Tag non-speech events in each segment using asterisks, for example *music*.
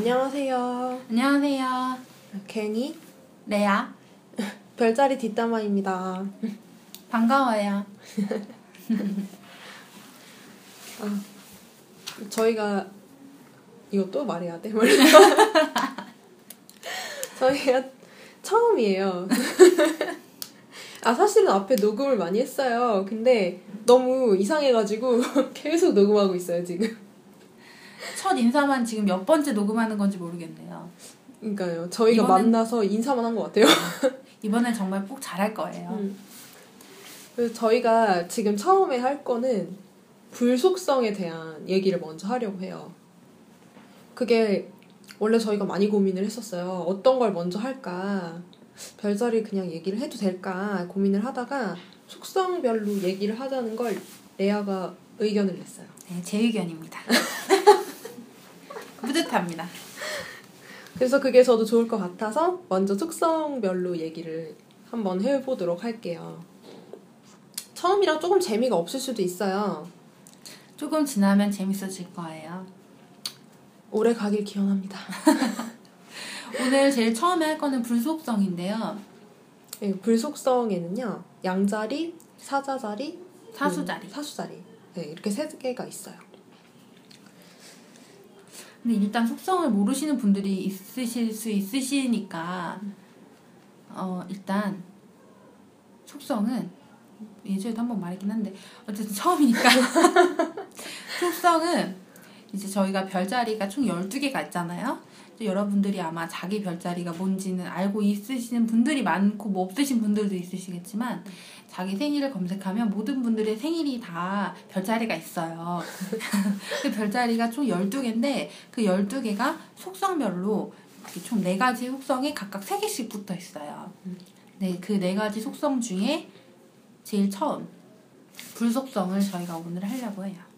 안녕하세요. 안녕하세요. 괜히 레아. *laughs* 별자리 뒷담화입니다. 반가워요. *laughs* 아, 저희가 이거 또 말해야 돼? *laughs* 저희가 처음이에요. 아 사실은 앞에 녹음을 많이 했어요. 근데 너무 이상해가지고 계속 녹음하고 있어요 지금. 첫 인사만 지금 몇 번째 녹음하는 건지 모르겠네요. 그러니까요. 저희가 이번엔- 만나서 인사만 한 것 같아요. *laughs* 이번엔 정말 꼭 잘할 거예요. 음. 그래서 저희가 지금 처음에 할 거는 불속성에 대한 얘기를 먼저 하려고 해요. 그게 원래 저희가 많이 고민을 했었어요. 어떤 걸 먼저 할까? 별자리 그냥 얘기를 해도 될까 고민을 하다가 속성별로 얘기를 하자는 걸 레아가 의견을 냈어요. 네, 제 의견입니다. *laughs* 뿌듯합니다. 그래서 그게 저도 좋을 것 같아서 먼저 속성별로 얘기를 한번 해보도록 할게요. 처음이라 조금 재미가 없을 수도 있어요. 조금 지나면 재밌어질 거예요. 오래 가길 기원합니다. *laughs* 오늘 제일 처음에 할 거는 불속성인데요. 네, 불속성에는요 양자리, 사자자리, 사수자리. 음, 사수자리 네, 이렇게 세 개가 있어요. 근데 일단 속성을 모르시는 분들이 있으실 수 있으시니까 어 일단 속성은 예전에도 한번 말했긴 한데 어쨌든 처음이니까 *laughs* 속성은 이제 저희가 별자리가 총 12개가 있잖아요. 이제 여러분들이 아마 자기 별자리가 뭔지는 알고 있으시는 분들이 많고 뭐 없으신 분들도 있으시겠지만 자기 생일을 검색하면 모든 분들의 생일이 다 별자리가 있어요. *laughs* 그 별자리가 총 12개인데 그 12개가 속성별로 총 4가지 속성에 각각 3개씩 붙어 있어요. 네, 그 4가지 속성 중에 제일 처음 불속성을 저희가 오늘 하려고 해요.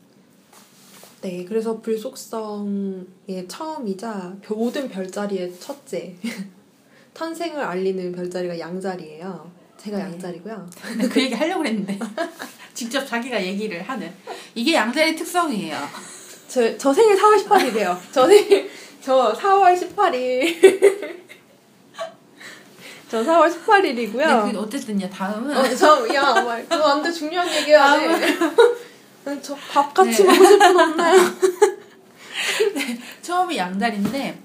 네, 그래서 불속성의 처음이자 벼- 모든 별자리의 첫째 *laughs* 탄생을 알리는 별자리가 양자리예요. 제가 네. 양자리고요. 그 얘기 하려고 그랬는데 *laughs* 직접 자기가 얘기를 하는 이게 양자리 특성이에요. 저, 저 생일 4월 18일이에요. 저 생일 저 4월 18일. *laughs* 저 4월 18일이고요. 근데 그 어쨌든요 다음은 어, 저, 야, 말, 그거 완전 중요한 얘기야. 돼. 저 밥 같이 네. 먹으실 분 없나요? *laughs* 처음이 양다리인데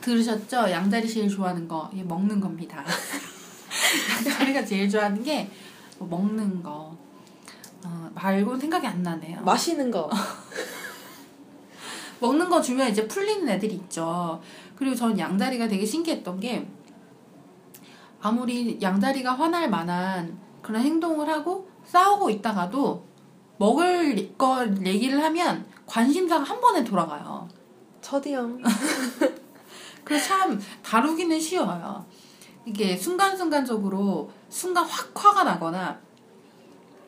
들으셨죠? 양다리 제일 좋아하는 거 이게 먹는 겁니다. *laughs* 양다리가 제일 좋아하는 게 뭐 먹는 거 어, 말고는 생각이 안 나네요. 마시는 거. *laughs* 먹는 거 주면 이제 풀리는 애들이 있죠. 그리고 전 양다리가 되게 신기했던 게 아무리 양다리가 화날 만한 그런 행동을 하고 싸우고 있다가도 먹을 거 얘기를 하면 관심사가 한 번에 돌아가요. 첫이형. *laughs* 그래서 참 다루기는 쉬워요. 이게 순간순간적으로 순간 확 화가 나거나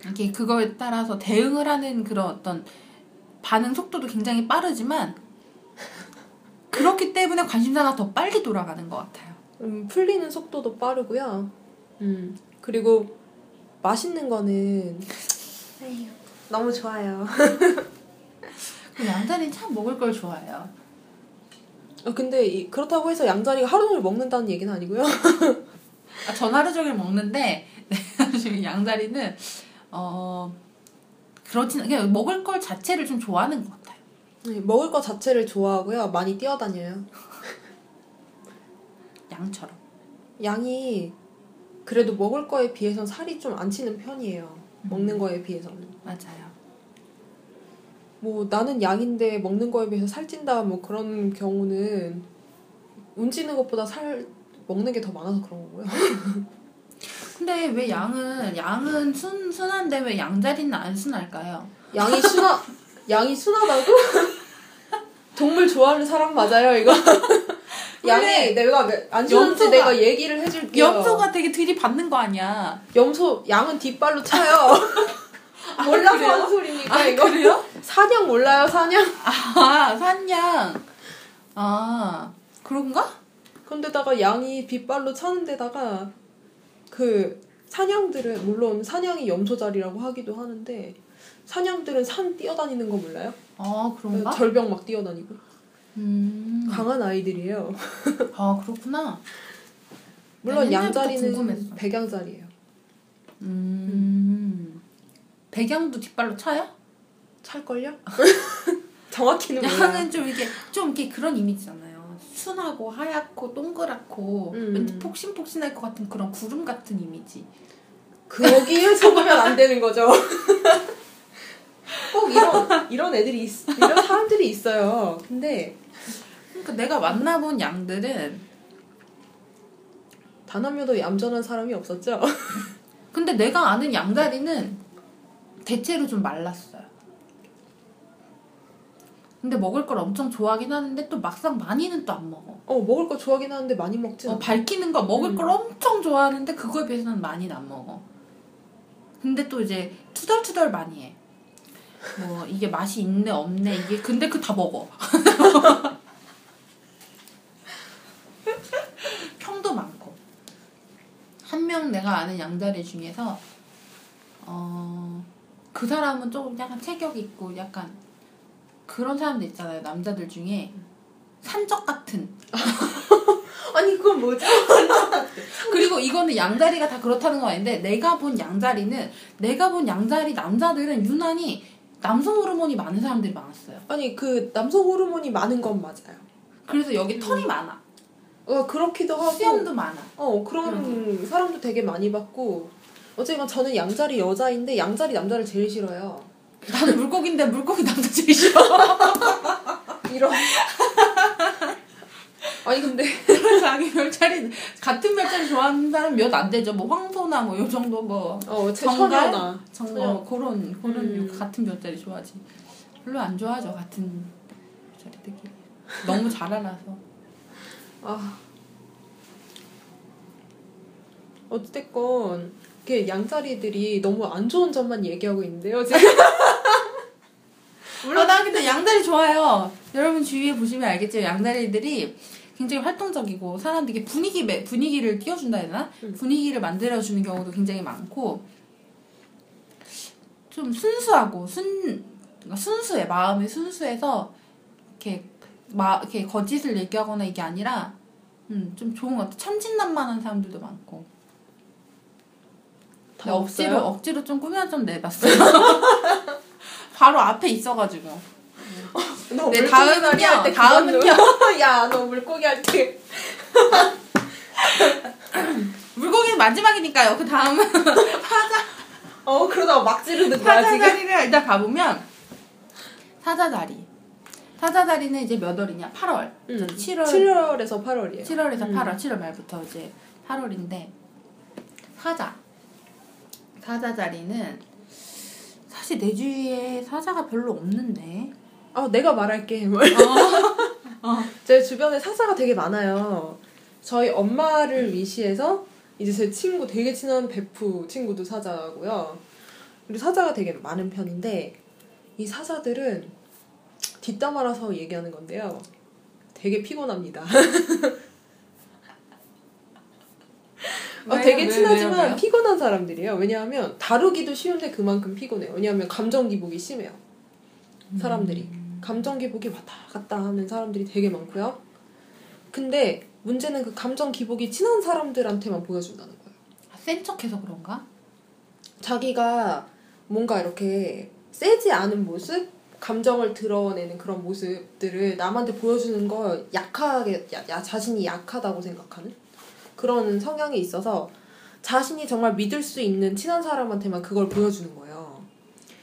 이게 그거에 따라서 대응을 하는 그런 어떤 반응 속도도 굉장히 빠르지만 그렇기 때문에 관심사가 더 빨리 돌아가는 것 같아요. 음, 풀리는 속도도 빠르고요. 음, 그리고 맛있는 거는 에휴, 너무 좋아요. *laughs* 그 양자리는 참 먹을 걸 좋아해요. 어, 근데 이, 그렇다고 해서 양자리가 하루 종일 먹는다는 얘기는 아니고요. *laughs* 아, 전 하루 종일 먹는데 *laughs* 네, 양자리는 어 그렇진 그냥 먹을 걸 자체를 좀 좋아하는 것 같아요. 네, 먹을 거 자체를 좋아하고요. 많이 뛰어다녀요. 양처럼. 양이 그래도 먹을 거에 비해선 살이 좀 안 찌는 편이에요. 음. 먹는 거에 비해서는. 맞아요. 뭐 나는 양인데 먹는 거에 비해서 살찐다 뭐 그런 경우는 운찌는 것보다 살 먹는 게 더 많아서 그런 거고요. *laughs* 근데 왜 양은 양은 순 순한데 왜 양자리는 안 순할까요? 양이 순하 *laughs* 양이 순하다고? *laughs* 동물 좋아하는 사람 맞아요 이거? 양이 내가 왜- 안 염소가- 내가 얘기를 해줄게요. 염소가 되게 들이받는 거 아니야? 염소 양은 뒷발로 차요. *laughs* 몰라서 그래요? 하는 소리니까 아, 이거. 그래요? 사냥 몰라요 사냥? 아 산양. 아 그런가? 근데다가 양이 뒷발로 차는 데다가 그 사냥들은 물론 사냥이 염소 자리라고 하기도 하는데 사냥들은 산 뛰어다니는 거 몰라요? 어 그런가? 절벽 막 뛰어다니고. 음. 강한 아이들이에요. *laughs* 아 그렇구나. 물론 양자리는. 백양자리예요. 음. 배경도 뒷발로 차요? 찰걸요? *laughs* 정확히는 몰라. 양은 좀 이게 좀 이렇게 그런 이미지잖아요. 순하고 하얗고 동그랗고 음. 왠지 폭신폭신할 것 같은 그런 구름 같은 이미지. 거기에 속으면 *laughs* 안 되는 거죠. 꼭 이런 이런 애들이 있, 이런 사람들이 있어요. 근데 그러니까 내가 만나본 양들은 단한 명도 얌전한 사람이 없었죠. *laughs* 근데 내가 아는 양다리는 대체로 좀 말랐어요. 근데 먹을 걸 엄청 좋아하긴 하는데 또 막상 많이는 또 안 먹어. 어 먹을 거 좋아하긴 하는데 많이 먹지. 어. 밝히는 거 먹을 음. 걸 엄청 좋아하는데 그거에 비해서는 많이는 안 먹어. 근데 또 이제 투덜투덜 많이 해. 뭐 이게 맛이 있네 없네 이게 근데 그 다 먹어. *laughs* 평도 많고 한 명 내가 아는 양다리 중에서 어 그 사람은 조금 약간 체격 있고 약간 그런 사람들 있잖아요 남자들 중에 산적 같은 *laughs* 아니 그건 뭐지? *laughs* 그리고 이거는 양자리가 다 그렇다는 건 아닌데 내가 본 양자리는 내가 본 양자리 남자들은 유난히 남성 호르몬이 많은 사람들이 많았어요. 아니 그 남성 호르몬이 많은 건 맞아요. 그래서 여기 털이 많아. 어 그렇기도 하고. 수염도 많아. 어 그런 사람도 되게 많이 봤고. 어쨌건 저는 양자리 여자인데 양자리 남자를 제일 싫어요. 나는 물고기인데 물고기 남자 제일 싫어. *laughs* 이런. 아니 근데 *laughs* 자기 별자리 같은 별자리 좋아하는 사람 몇 안 되죠. 뭐 황소나 뭐 요 정도 뭐어제 정갈? 정도 처녀. 그런 그런 음. 류 같은 별자리 좋아하지. 별로 안 좋아하죠 같은 별자리들끼리. 너무 잘 알아서. 아 어쨌건 이렇게 양자리들이 너무 안 좋은 점만 얘기하고 있는데요 지금. *laughs* 물론 나 근데 양다리 좋아요. 여러분 주위에 보시면 알겠지만 양다리들이 굉장히 활동적이고 사람들에게 분위기 매- 분위기를 띄워준다 해야 되나? 음. 분위기를 만들어주는 경우도 굉장히 많고 좀 순수하고 순 그러니까 순수해 마음이 순수해서 이렇게 마 이렇게 거짓을 얘기하거나 이게 아니라 음, 좀 좋은 것 같아. 천진난만한 사람들도 많고. 근데 억지로 없어요? 억지로 좀 꾸며 좀 내봤어요. *laughs* 바로 앞에 있어가지고. 너 네, 다음은요, 다음은요. 야 너 물고기 할 때. *laughs* 물고기는 마지막이니까요. 그 다음은 *laughs* 어 그러다가 막 지르는 거야 지금. 사자다리를 일단 가보면 사자다리. 사자다리는 이제 몇 월이냐? 8월. 음, 7월 7월에서 8월이에요. 7월에서 음. 8월, 7월 말부터 이제 8월인데 사자. 사자자리는 사실 내 주위에 사자가 별로 없는데. 아 내가 말할게. 어. 제 주변에 사자가 되게 많아요. 저희 엄마를 위시해서 이제 제 친구 되게 친한 베프 친구도 사자고요. 그리고 사자가 되게 많은 편인데 이 사자들은 뒷담화라서 얘기하는 건데요. 되게 피곤합니다. *laughs* 어? 되게 왜, 친하지만 왜요? 왜요? 피곤한 사람들이에요. 왜냐하면 다루기도 쉬운데 그만큼 피곤해요. 왜냐하면 감정 기복이 심해요. 사람들이. 감정 기복이 왔다 갔다 하는 사람들이 되게 많고요. 근데 문제는 그 감정 기복이 친한 사람들한테만 보여준다는 거예요. 아, 센 척해서 그런가? 자기가 뭔가 이렇게 세지 않은 모습, 감정을 드러내는 그런 모습들을 남한테 보여주는 걸 약하게, 야, 야, 자신이 약하다고 생각하는 그런 성향이 있어서 자신이 정말 믿을 수 있는 친한 사람한테만 그걸 보여주는 거예요.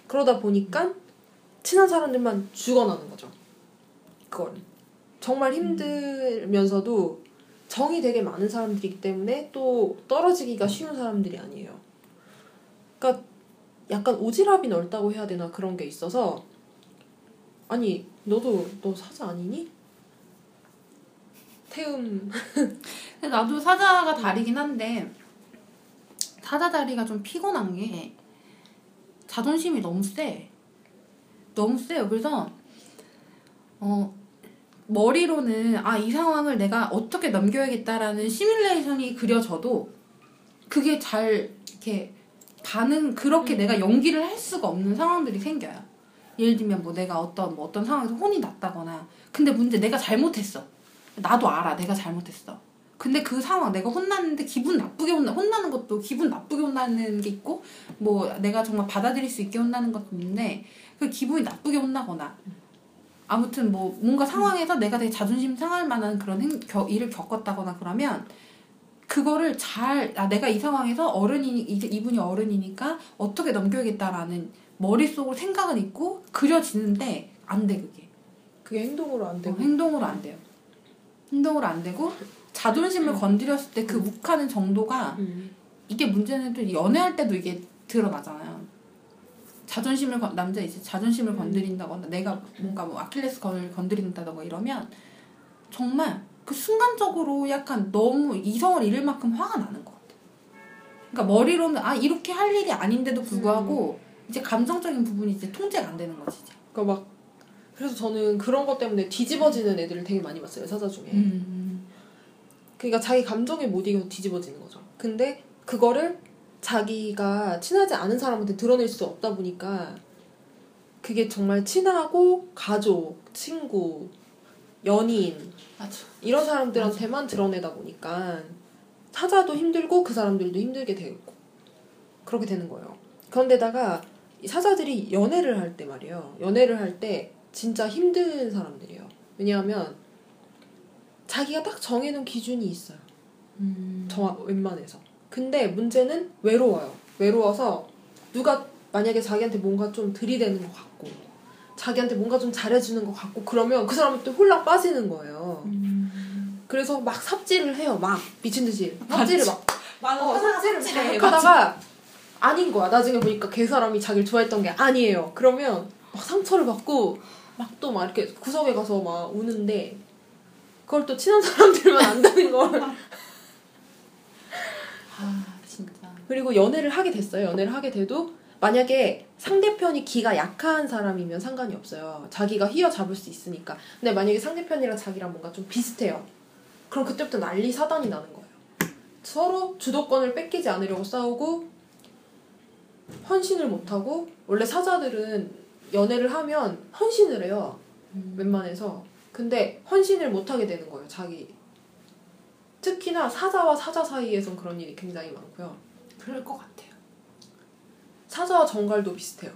그러다 보니까 친한 사람들만 죽어나는 거죠. 그걸. 정말 힘들면서도 정이 되게 많은 사람들이기 때문에 또 떨어지기가 쉬운 사람들이 아니에요. 그러니까 약간 오지랖이 넓다고 해야 되나 그런 게 있어서 아니 너도 너 사자 아니니? 태음 근데 나도 사자가 다리긴 한데 사자 다리가 좀 피곤한 게 자존심이 너무 세. 너무 세요. 그래서 어 머리로는 아 이 상황을 내가 어떻게 넘겨야겠다라는 시뮬레이션이 그려져도 그게 잘 이렇게 반응 그렇게 내가 연기를 할 수가 없는 상황들이 생겨요. 예를 들면 뭐 내가 어떤 뭐 어떤 상황에서 혼이 났다거나 근데 문제 내가 잘못했어. 나도 알아 내가 잘못했어. 근데 그 상황 내가 혼났는데 기분 나쁘게 혼나 혼나는 것도 기분 나쁘게 혼나는 게 있고 뭐 내가 정말 받아들일 수 있게 혼나는 것도 있는데 그 기분이 나쁘게 혼나거나 아무튼 뭐 뭔가 상황에서 내가 되게 자존심 상할 만한 그런 행, 겨, 일을 겪었다거나 그러면 그거를 잘 아, 내가 이 상황에서 어른이니 이제 이분이 어른이니까 어떻게 넘겨야겠다라는 머릿속으로 생각은 있고 그려지는데 안 돼 그게. 그게 행동으로 안 어, 되고. 행동으로 안 돼요. 행동으로 안 되고 자존심을 건드렸을 때 그 욱하는 정도가 음. 이게 문제는 또 연애할 때도 이게 드러나잖아요. 자존심을 건- 남자 이제 자존심을 건드린다거나 내가 뭔가 뭐 아킬레스 건을 건드린다거나 이러면 정말 그 순간적으로 약간 너무 이성을 잃을 만큼 화가 나는 것 같아. 그러니까 머리로는 아 이렇게 할 일이 아닌데도 불구하고 이제 감정적인 부분이 이제 통제가 안 되는 거지 이제. 그러니까 막 그래서 저는 그런 것 때문에 뒤집어지는 애들을 되게 많이 봤어요 사자 중에. 음. 그러니까 자기 감정에 못 이겨 뒤집어지는 거죠. 근데 그거를 자기가 친하지 않은 사람한테 드러낼 수 없다 보니까 그게 정말 친하고 가족, 친구, 연인 맞아. 이런 사람들한테만 드러내다 보니까 사자도 힘들고 그 사람들도 힘들게 되고 그렇게 되는 거예요. 그런데다가 이 사자들이 연애를 할 때 말이에요. 연애를 할 때 진짜 힘든 사람들이에요. 왜냐하면 자기가 딱 정해놓은 기준이 있어요. 음. 저 웬만해서. 근데 문제는 외로워요. 외로워서 누가 만약에 자기한테 뭔가 좀 들이대는 것 같고 자기한테 뭔가 좀 잘해주는 것 같고 그러면 그 사람이 또 홀랑 빠지는 거예요. 음. 그래서 막 삽질을 해요. 막 미친 듯이 삽질을 막 맞아. 어, 삽질을. 막 하다가 아닌 거야. 나중에 보니까 그 사람이 자기를 좋아했던 게 아니에요. 그러면 막 상처를 받고 막 또 막 이렇게 구석에 가서 막 우는데 그걸 또 친한 사람들만 안다는 걸. *laughs* 아 진짜. 그리고 연애를 하게 됐어요. 연애를 하게 돼도 만약에 상대편이 기가 약한 사람이면 상관이 없어요. 자기가 휘어잡을 수 있으니까. 근데 만약에 상대편이랑 자기랑 뭔가 좀 비슷해요. 그럼 그때부터 난리 사단이 나는 거예요. 서로 주도권을 뺏기지 않으려고 싸우고 헌신을 못하고 원래 사자들은 연애를 하면 헌신을 해요. 음. 웬만해서. 근데 헌신을 못하게 되는 거예요. 자기. 특히나 사자와 사자 사이에선 그런 일이 굉장히 많고요. 그럴 것 같아요. 사자와 정갈도 비슷해요.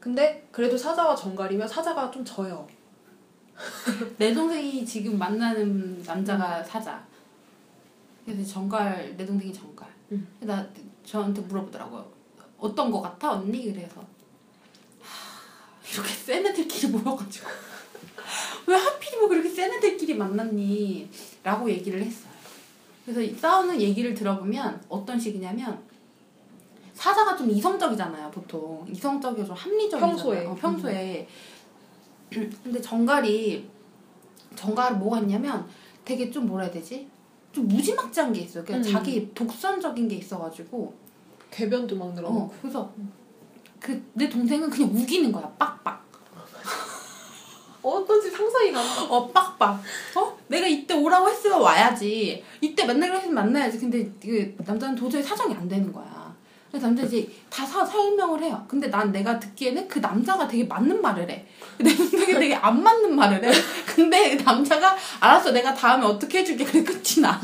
근데 그래도 사자와 정갈이면 사자가 좀 져요. *laughs* 내 동생이 지금 만나는 남자가 사자. 그래서 정갈 내 동생이 정갈. 음. 나 저한테 물어보더라고요. 어떤 거 같아 언니? 그래서 하, 이렇게 센 애들끼리 모여가지고 *laughs* 왜 하필이면 그렇게 센 애들끼리 만났니? 라고 얘기를 했어요. 그래서 이 싸우는 얘기를 들어보면 어떤 식이냐면 사자가 좀 이성적이잖아요 보통 이성적이고 좀 합리적이잖아요 평소에. 어, 평소에 *clears throat* 근데 정갈이 정갈은 뭐가 있냐면 되게 좀 뭐라 해야 되지 좀 무지막지한 게 있어요. 그냥 음. 자기 독선적인 게 있어가지고. 궤변도 막 늘어나고. 어 그래서 그 내 동생은 그냥 우기는 거야. 빡빡. 어떤지 상상이 간다. 어 빡빡. 어? 내가 이때 오라고 했으면 와야지. 이때 만나기로 했으면 만나야지. 근데 그 남자는 도저히 사정이 안 되는 거야 그래서 남자 이제 다 사, 설명을 해요. 근데 난 내가 듣기에는 그 남자가 되게 맞는 말을 해내 동생이 되게 안 맞는 말을 해. 근데 그 남자가 알았어 내가 다음에 어떻게 해줄게 그래 끝이 나.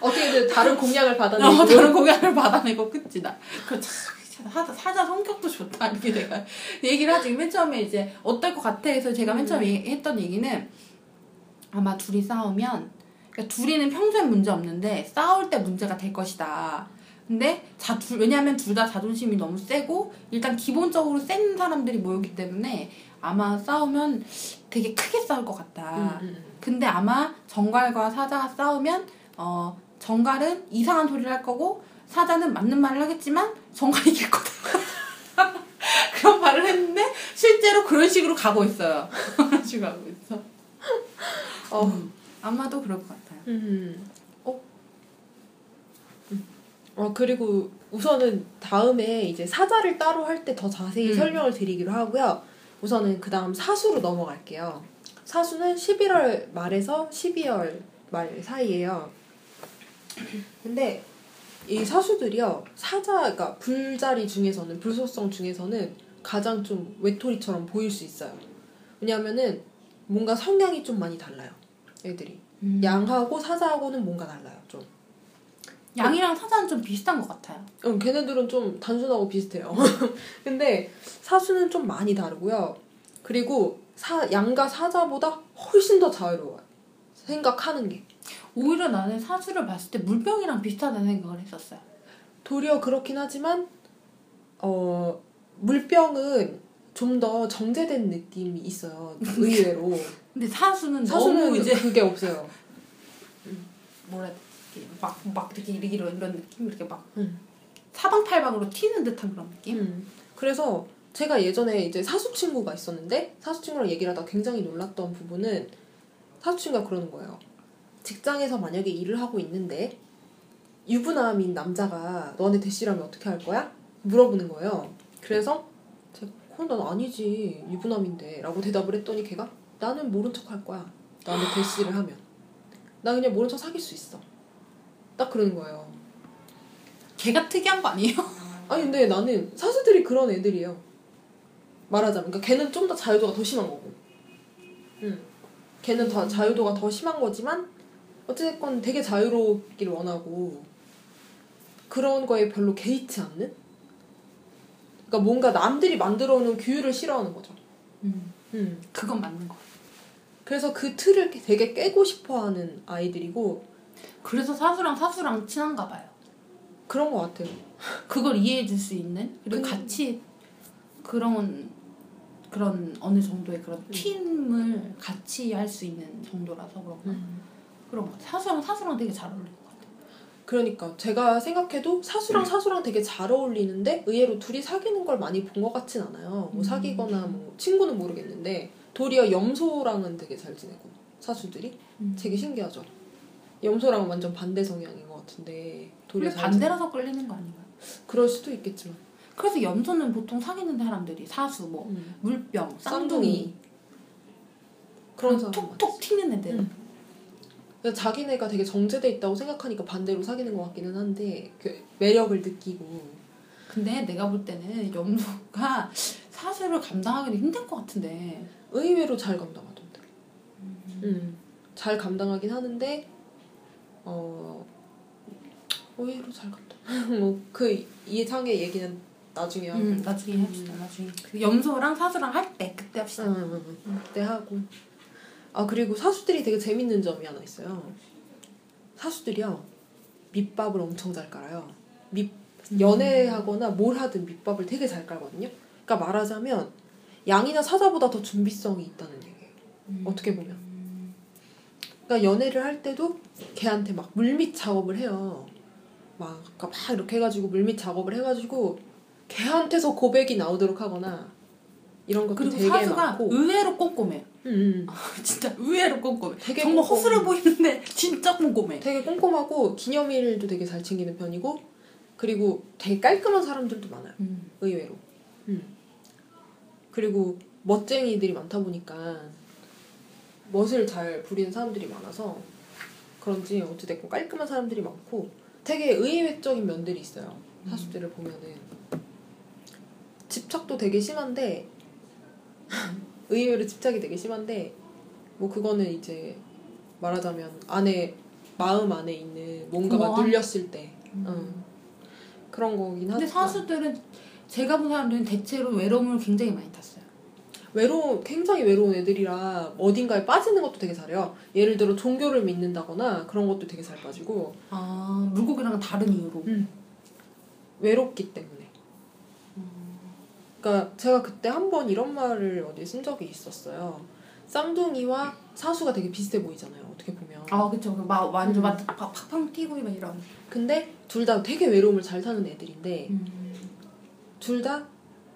어떻게든 다른 공약을 받아내고. 어, 다른 공약을 받아내고 끝이 나 그, 참, 사자, 사자 성격도 좋다. 이렇게 내가 얘기를 하지. 맨 처음에 이제 어떨 것 같아 해서 제가 맨 처음에 얘기- 했던 얘기는 아마 둘이 싸우면 그러니까 둘이는 평소엔 문제 없는데 싸울 때 문제가 될 것이다 근데 자, 둘, 왜냐하면 둘 다 자존심이 너무 세고 일단 기본적으로 센 사람들이 모였기 때문에 아마 싸우면 되게 크게 싸울 것 같다 음, 음. 근데 아마 정갈과 사자가 싸우면 어 정갈은 이상한 소리를 할 거고 사자는 맞는 말을 하겠지만 정갈이 이길 거다. *laughs* 그런 말을 했는데 실제로 그런 식으로 가고 있어요. *laughs* 그런 식으로 가고 있어. 어. 음, 아마도 그럴 것 같아요. 음. 어? 음. 어, 그리고 우선은 다음에 이제 사자를 따로 할 때 더 자세히 음. 설명을 드리기로 하고요. 우선은 그 다음 사수로 넘어갈게요. 사수는 11월 말에서 12월 말 사이에요. 근데 이 사수들이요, 사자, 그러니까 불자리 중에서는, 불소성 중에서는 가장 좀 외톨이처럼 보일 수 있어요. 왜냐하면은 뭔가 성향이 좀 많이 달라요. 애들이 음. 양하고 사자하고는 뭔가 달라요. 좀. 양이랑 사자는 좀 비슷한 것 같아요. 응, 걔네들은 좀 단순하고 비슷해요. *laughs* 근데 사수는 좀 많이 다르고요. 그리고 사, 양과 사자보다 훨씬 더 자유로워요. 생각하는 게. 오히려 나는 사수를 봤을 때 물병이랑 비슷하다는 생각을 했었어요. 도리어 그렇긴 하지만 어 물병은 좀 더 정제된 느낌이 있어요. 의외로. *laughs* 근데 사수는, 사수는 너무 이제 그게 없어요. 뭐라 해야 되지? 막, 막 이렇게 이렇게 이런, 이런 느낌? 이렇게 막 음. 사방팔방으로 튀는 듯한 그런 느낌? 음. 그래서 제가 예전에 이제 사수 친구가 있었는데 사수 친구랑 얘기를 하다 굉장히 놀랐던 부분은 사수 친구가 그러는 거예요. 직장에서 만약에 일을 하고 있는데 유부남인 남자가 너한테 대시라면 어떻게 할 거야? 물어보는 거예요. 그래서 제가 그건 난 아니지 유부남인데 라고 대답을 했더니 걔가 나는 모른 척 할 거야. 나한테 대시를 하면. 나 그냥 모른 척 사귈 수 있어. 딱 그러는 거예요. 걔가 특이한 거 아니에요? 아니 근데 나는 사수들이 그런 애들이에요. 말하자면 그러니까 걔는 좀 더 자유도가 더 심한 거고. 응. 걔는 더 자유도가 더 심한 거지만 어쨌건 되게 자유롭기를 원하고 그런 거에 별로 개의치 않는? 그러니까 뭔가 남들이 만들어 놓은 규율을 싫어하는 거죠. 음. 음. 그건 맞는 거. 그래서 그 틀을 되게 깨고 싶어 하는 아이들이고 그래서 사수랑 사수랑 친한가 봐요. 그런 것 같아요. 그걸 이해해 줄 수 있는 그리고 근데- 같이 그런 그런 어느 정도의 그런 팀을 같이 할 수 있는 정도라서 그런가 그런 것 같아요. 사수랑 사수랑 되게 잘 어울리는 것 같아요. 그러니까 제가 생각해도 사수랑 사수랑 되게 잘 어울리는데 의외로 둘이 사귀는 걸 많이 본 것 같진 않아요. 뭐 음. 사귀거나 뭐 친구는 모르겠는데 도리어 염소랑은 되게 잘 지내고 사수들이 음. 되게 신기하죠. 염소랑은 완전 반대 성향인 것 같은데 잘 반대라서 끌리는 거 아닌가요? 그럴 수도 있겠지만 그래서 염소는 보통 사귀는 사람들이 사수, 뭐 음. 물병, 쌍둥이 쌍둥이 그런 사람 톡톡 튀는 애들. 음. 그러니까 자기네가 되게 정제돼 있다고 생각하니까 반대로 사귀는 것 같기는 한데 그 매력을 느끼고 근데 내가 볼 때는 염소가 사수를 감당하기는 힘들 것 같은데. 의외로 잘 감당하던데. 음. 잘 감당하긴 하는데 어 의외로 잘 감당. *laughs* 뭐그 이상의 얘기는 나중에 하고. 음, 나중에 합시다. 나중에 그 염소랑 사수랑 할 때 그때 합시다. 응, 응, 응, 응. 그때 하고. 아 그리고 사수들이 되게 재밌는 점이 하나 있어요. 사수들이요 밑밥을 엄청 잘 깔아요. 밑 연애하거나 뭘 하든 밑밥을 되게 잘 깔거든요. 그러니까 말하자면 양이나 사자보다 더 준비성이 있다는 얘기예요. 음. 어떻게 보면. 그러니까 연애를 할 때도 걔한테 막 물밑 작업을 해요. 막, 막 이렇게 해가지고 물밑 작업을 해가지고 걔한테서 고백이 나오도록 하거나 이런 것도 그리고 되게 사수가 많고. 의외로 꼼꼼해. 음, 음. 진짜 의외로 꼼꼼해. 되게 정말 꼼꼼해. 허술해 보이는데 *laughs* 진짜 꼼꼼해. 되게 꼼꼼하고 기념일도 되게 잘 챙기는 편이고 그리고 되게 깔끔한 사람들도 많아요. 음. 의외로. 음. 그리고 멋쟁이들이 많다 보니까 멋을 잘 부리는 사람들이 많아서 그런지 어찌됐건 깔끔한 사람들이 많고 되게 의외적인 면들이 있어요. 사수들을 보면은 집착도 되게 심한데 *laughs* 의외로 집착이 되게 심한데 뭐 그거는 이제 말하자면 안에 마음 안에 있는 뭔가가 공허함? 눌렸을 때 응. 그런 거긴 근데 하지만 사수들은 제가 본 사람들은 대체로 외로움을 굉장히 많이 탔어요. 외로운 굉장히 외로운 애들이라 어딘가에 빠지는 것도 되게 잘해요. 예를 들어 종교를 믿는다거나 그런 것도 되게 잘 빠지고 아 물고기랑은 다른 이유로. 외롭기 때문에. 그러니까 제가 그때 한 번 이런 말을 어디에 쓴 적이 있었어요. 쌍둥이와 사수가 되게 비슷해 보이잖아요. 어떻게 보면. 아 그쵸. 그막 완전 음. 막 팍- 팍팍 튀고 막 이런. 근데 둘 다 되게 외로움을 잘 타는 애들인데 음. 둘다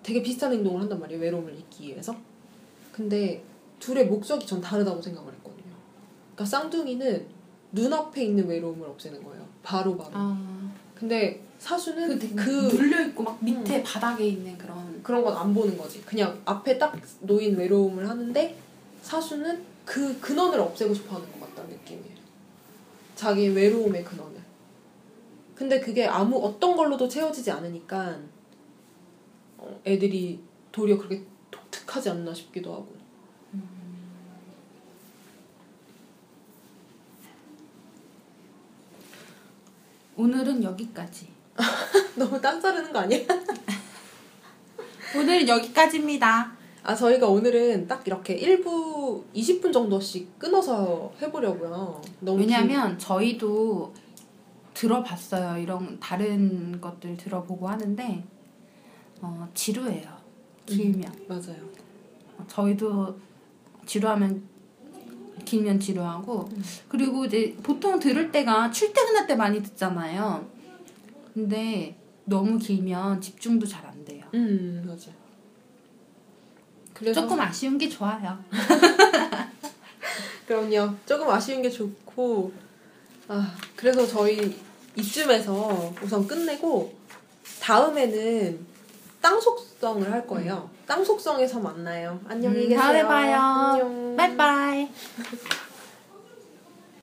되게 비슷한 행동을 한단 말이에요. 외로움을 잊기 위해서. 근데 둘의 목적이 전 다르다고 생각을 했거든요. 그러니까 쌍둥이는 눈앞에 있는 외로움을 없애는 거예요. 바로 바로. 아. 근데 사수는 그, 그, 눌려 있고 막 밑에 바닥에 있는 그런. 그런 건 안 보는 거지. 그냥 앞에 딱 놓인 외로움을 하는데 사수는 그 근원을 없애고 싶어 하는 것 같다는 느낌이에요. 자기의 외로움의 근원을. 근데 그게 아무 어떤 걸로도 채워지지 않으니까 어, 애들이 도리어 그렇게 독특하지 않나 싶기도 하고. 오늘은 여기까지. *laughs* 너무 땀 자르는 거 아니야? *laughs* 오늘은 여기까지입니다. 아, 저희가 오늘은 딱 이렇게 1부 20분 정도씩 끊어서 해보려고요. 너무 왜냐면 저희도 들어봤어요. 이런 다른 것들 들어보고 하는데 어, 지루해요. 길면. 긴- 맞아요. 저희도 지루하면 길면 지루하고 음. 그리고 이제 보통 들을 때가 출퇴근할 때 많이 듣잖아요. 근데 너무 길면 집중도 잘 안 돼요. 음, 맞아요. 그래서 조금 아쉬운 게 좋아요. *laughs* 그럼요. 조금 아쉬운 게 좋고, 아, 그래서 저희 이쯤에서 우선 끝내고, 다음에는 땅 속성을 할 거예요. 땅 속성에서 만나요. 안녕히 음, 계세요. 다음에 봐요. 안녕. 바이바이.